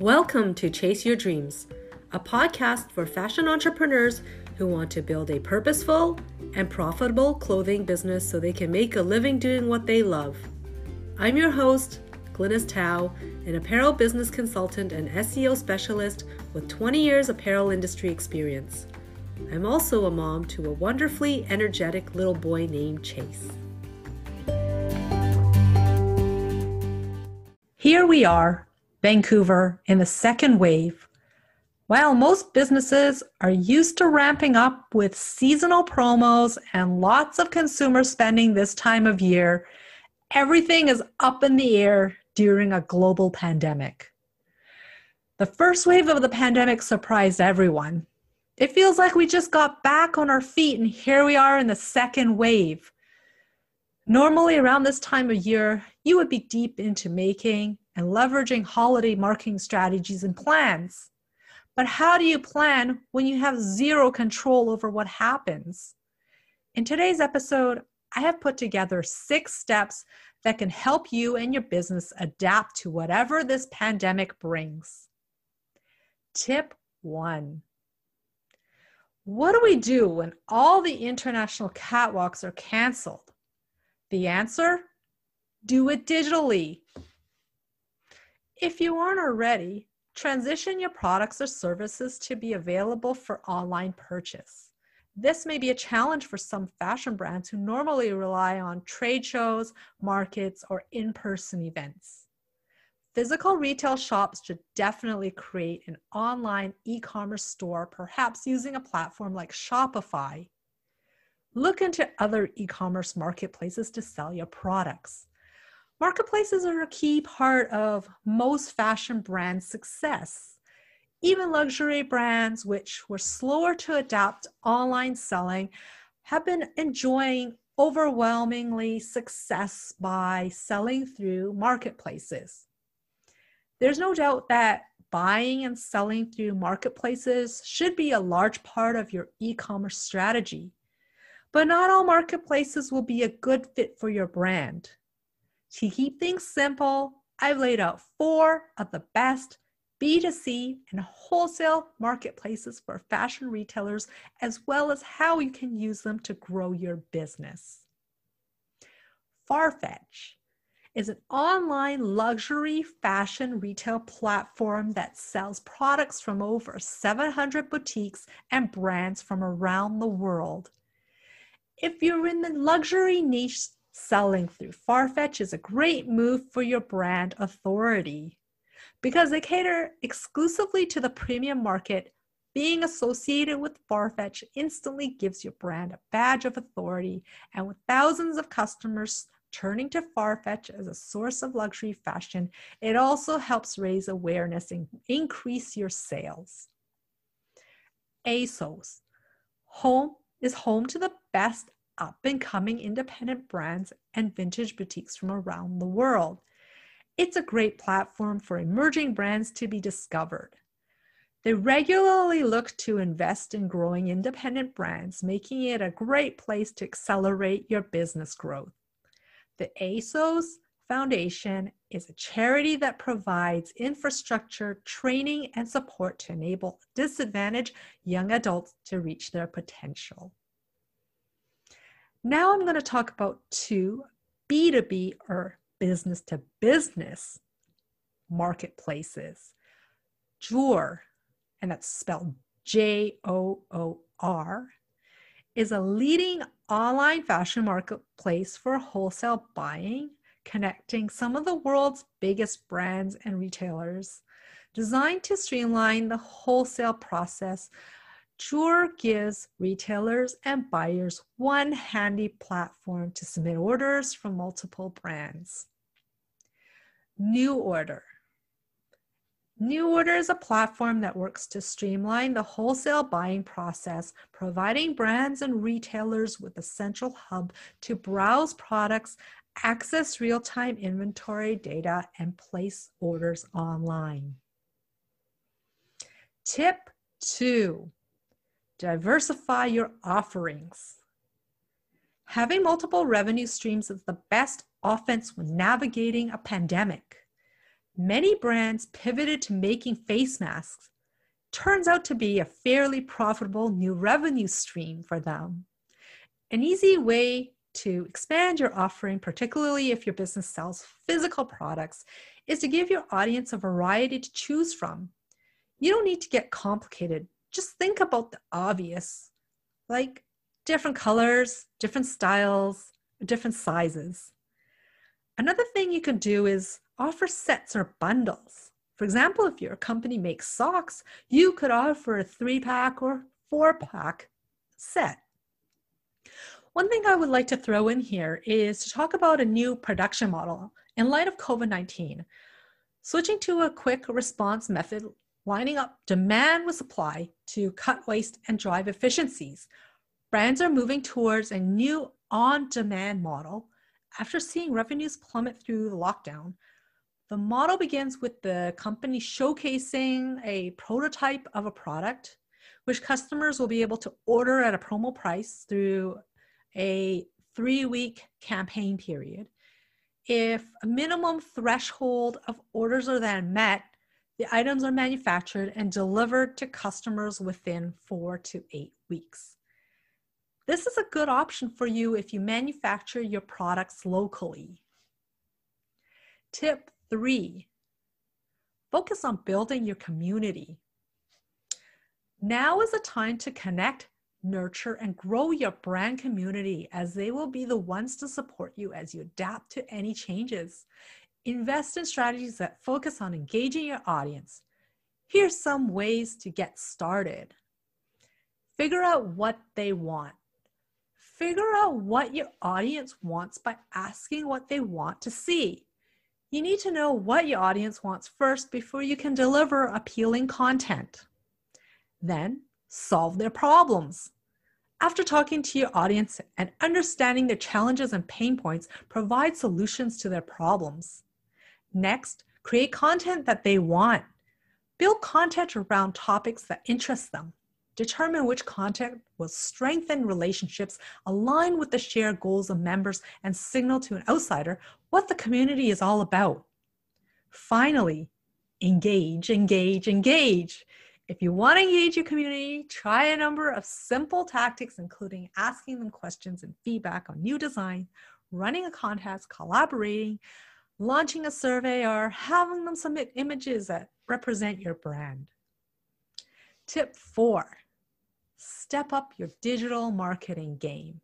Welcome to Chase Your Dreams, a podcast for fashion entrepreneurs who want to build a purposeful and profitable clothing business so they can make a living doing what they love. I'm your host, Glynis Tao, an apparel business consultant and SEO specialist with 20 years apparel industry experience. I'm also a mom to a wonderfully energetic little boy named Chase. Here we are, Vancouver, in the second wave. While most businesses are used to ramping up with seasonal promos and lots of consumer spending this time of year, everything is up in the air during a global pandemic. The first wave of the pandemic surprised everyone. It feels like we just got back on our feet and here we are in the second wave. Normally, around this time of year, you would be deep into making and leveraging holiday marketing strategies and plans. But how do you plan when you have zero control over what happens? In today's episode, I have put together six steps that can help you and your business adapt to whatever this pandemic brings. Tip one What do we do when all the international catwalks are canceled? The answer do it digitally. If you aren't already, transition your products or services to be available for online purchase. This may be a challenge for some fashion brands who normally rely on trade shows, markets, or in person events. Physical retail shops should definitely create an online e commerce store, perhaps using a platform like Shopify. Look into other e commerce marketplaces to sell your products. Marketplaces are a key part of most fashion brands' success. Even luxury brands, which were slower to adapt online selling, have been enjoying overwhelmingly success by selling through marketplaces. There's no doubt that buying and selling through marketplaces should be a large part of your e commerce strategy. But not all marketplaces will be a good fit for your brand. To keep things simple, I've laid out four of the best B2C and wholesale marketplaces for fashion retailers, as well as how you can use them to grow your business. Farfetch is an online luxury fashion retail platform that sells products from over 700 boutiques and brands from around the world. If you're in the luxury niche selling through Farfetch is a great move for your brand authority. Because they cater exclusively to the premium market, being associated with Farfetch instantly gives your brand a badge of authority, and with thousands of customers turning to Farfetch as a source of luxury fashion, it also helps raise awareness and increase your sales. ASOS home is home to the best up and coming independent brands and vintage boutiques from around the world. It's a great platform for emerging brands to be discovered. They regularly look to invest in growing independent brands, making it a great place to accelerate your business growth. The ASOS Foundation is a charity that provides infrastructure, training, and support to enable disadvantaged young adults to reach their potential. Now I'm going to talk about two B2B or business to business marketplaces. Joor, and that's spelled J O O R, is a leading online fashion marketplace for wholesale buying, connecting some of the world's biggest brands and retailers. Designed to streamline the wholesale process Joor gives retailers and buyers one handy platform to submit orders from multiple brands. NuOrder. New Order is a platform that works to streamline the wholesale buying process, providing brands and retailers with a central hub to browse products, access real time inventory data, and place orders online. Tip two Diversify your offerings. Having multiple revenue streams is the best offense when navigating a pandemic. many brands pivoted to making face masks. Turns out to be a fairly profitable new revenue stream for them. An easy way to expand your offering, particularly if your business sells physical products, is to give your audience a variety to choose from. You don't need to get complicated. Just think about the obvious, like different colors, different styles, different sizes. Another thing you can do is offer sets or bundles. For example, if your company makes socks, you could offer a three pack or four pack set. One thing I would like to throw in here is to talk about a new production model in light of COVID 19. Switching to a quick response method, lining up demand with supply to cut waste and drive efficiencies. Brands are moving towards a new on demand model after seeing revenues plummet through the lockdown. The model begins with the company showcasing a prototype of a product, which customers will be able to order at a promo price through a three week campaign period. If a minimum threshold of orders are then met, the items are manufactured and delivered to customers within four to eight weeks. This is a good option for you if you manufacture your products locally. Tip three, focus on building your community. Now is the time to connect nurture, and grow your brand community as they will be the ones to support you as you adapt to any changes. Invest in strategies that focus on engaging your audience. Here's some ways to get started. Figure out what they want. Figure out what your audience wants by asking what they want to see. You need to know what your audience wants first before you can deliver appealing content. Then solve their problems. After talking to your audience and understanding their challenges and pain points, provide solutions to their problems. Next, create content that they want. Build content around topics that interest them. Determine which content will strengthen relationships, align with the shared goals of members, and signal to an outsider what the community is all about. Finally, engage, engage, engage. If you want to engage your community, try a number of simple tactics, including asking them questions and feedback on new design, running a contest, collaborating, launching a survey, or having them submit images that represent your brand. Tip four, step up your digital marketing game.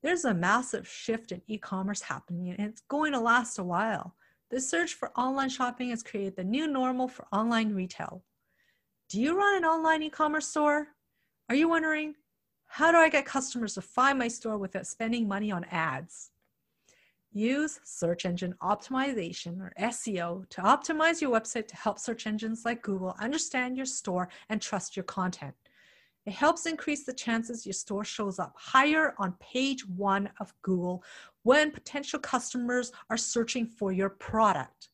There's a massive shift in e-commerce happening and it's going to last a while. The search for online shopping has created the new normal for online retail. Do you run an online e commerce store? Are you wondering, how do I get customers to find my store without spending money on ads? Use search engine optimization or SEO to optimize your website to help search engines like Google understand your store and trust your content. It helps increase the chances your store shows up higher on page one of Google when potential customers are searching for your product.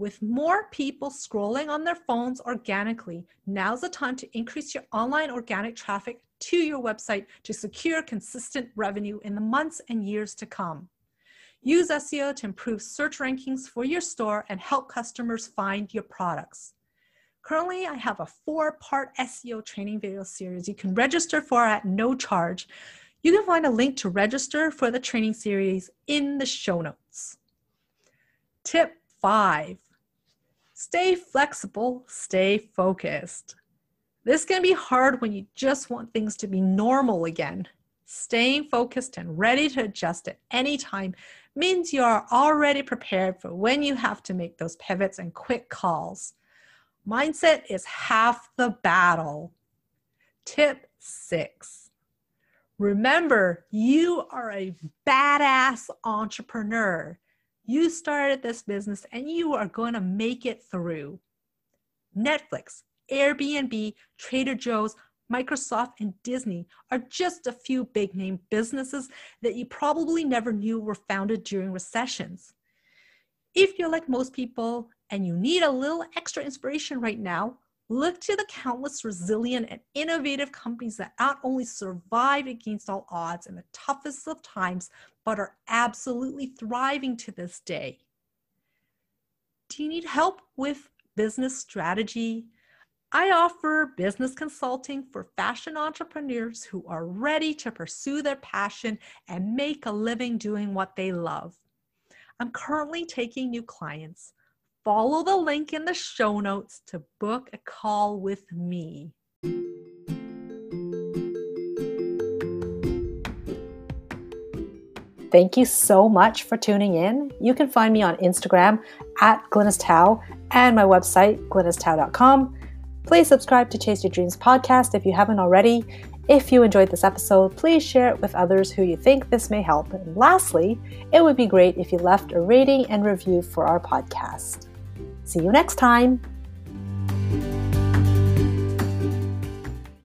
With more people scrolling on their phones organically, now's the time to increase your online organic traffic to your website to secure consistent revenue in the months and years to come. Use SEO to improve search rankings for your store and help customers find your products. Currently, I have a four part SEO training video series you can register for at no charge. You can find a link to register for the training series in the show notes. Tip five Stay flexible, stay focused. This can be hard when you just want things to be normal again. Staying focused and ready to adjust at any time means you are already prepared for when you have to make those pivots and quick calls. Mindset is half the battle. Tip six remember, you are a badass entrepreneur. You started this business and you are going to make it through. Netflix, Airbnb, Trader Joe's, Microsoft, and Disney are just a few big name businesses that you probably never knew were founded during recessions. If you're like most people and you need a little extra inspiration right now, Look to the countless resilient and innovative companies that not only survive against all odds in the toughest of times, but are absolutely thriving to this day. Do you need help with business strategy? I offer business consulting for fashion entrepreneurs who are ready to pursue their passion and make a living doing what they love. I'm currently taking new clients. Follow the link in the show notes to book a call with me. Thank you so much for tuning in. You can find me on Instagram at Glynis and my website, glynistao.com. Please subscribe to Chase Your Dreams podcast if you haven't already. If you enjoyed this episode, please share it with others who you think this may help. And lastly, it would be great if you left a rating and review for our podcast. See you next time.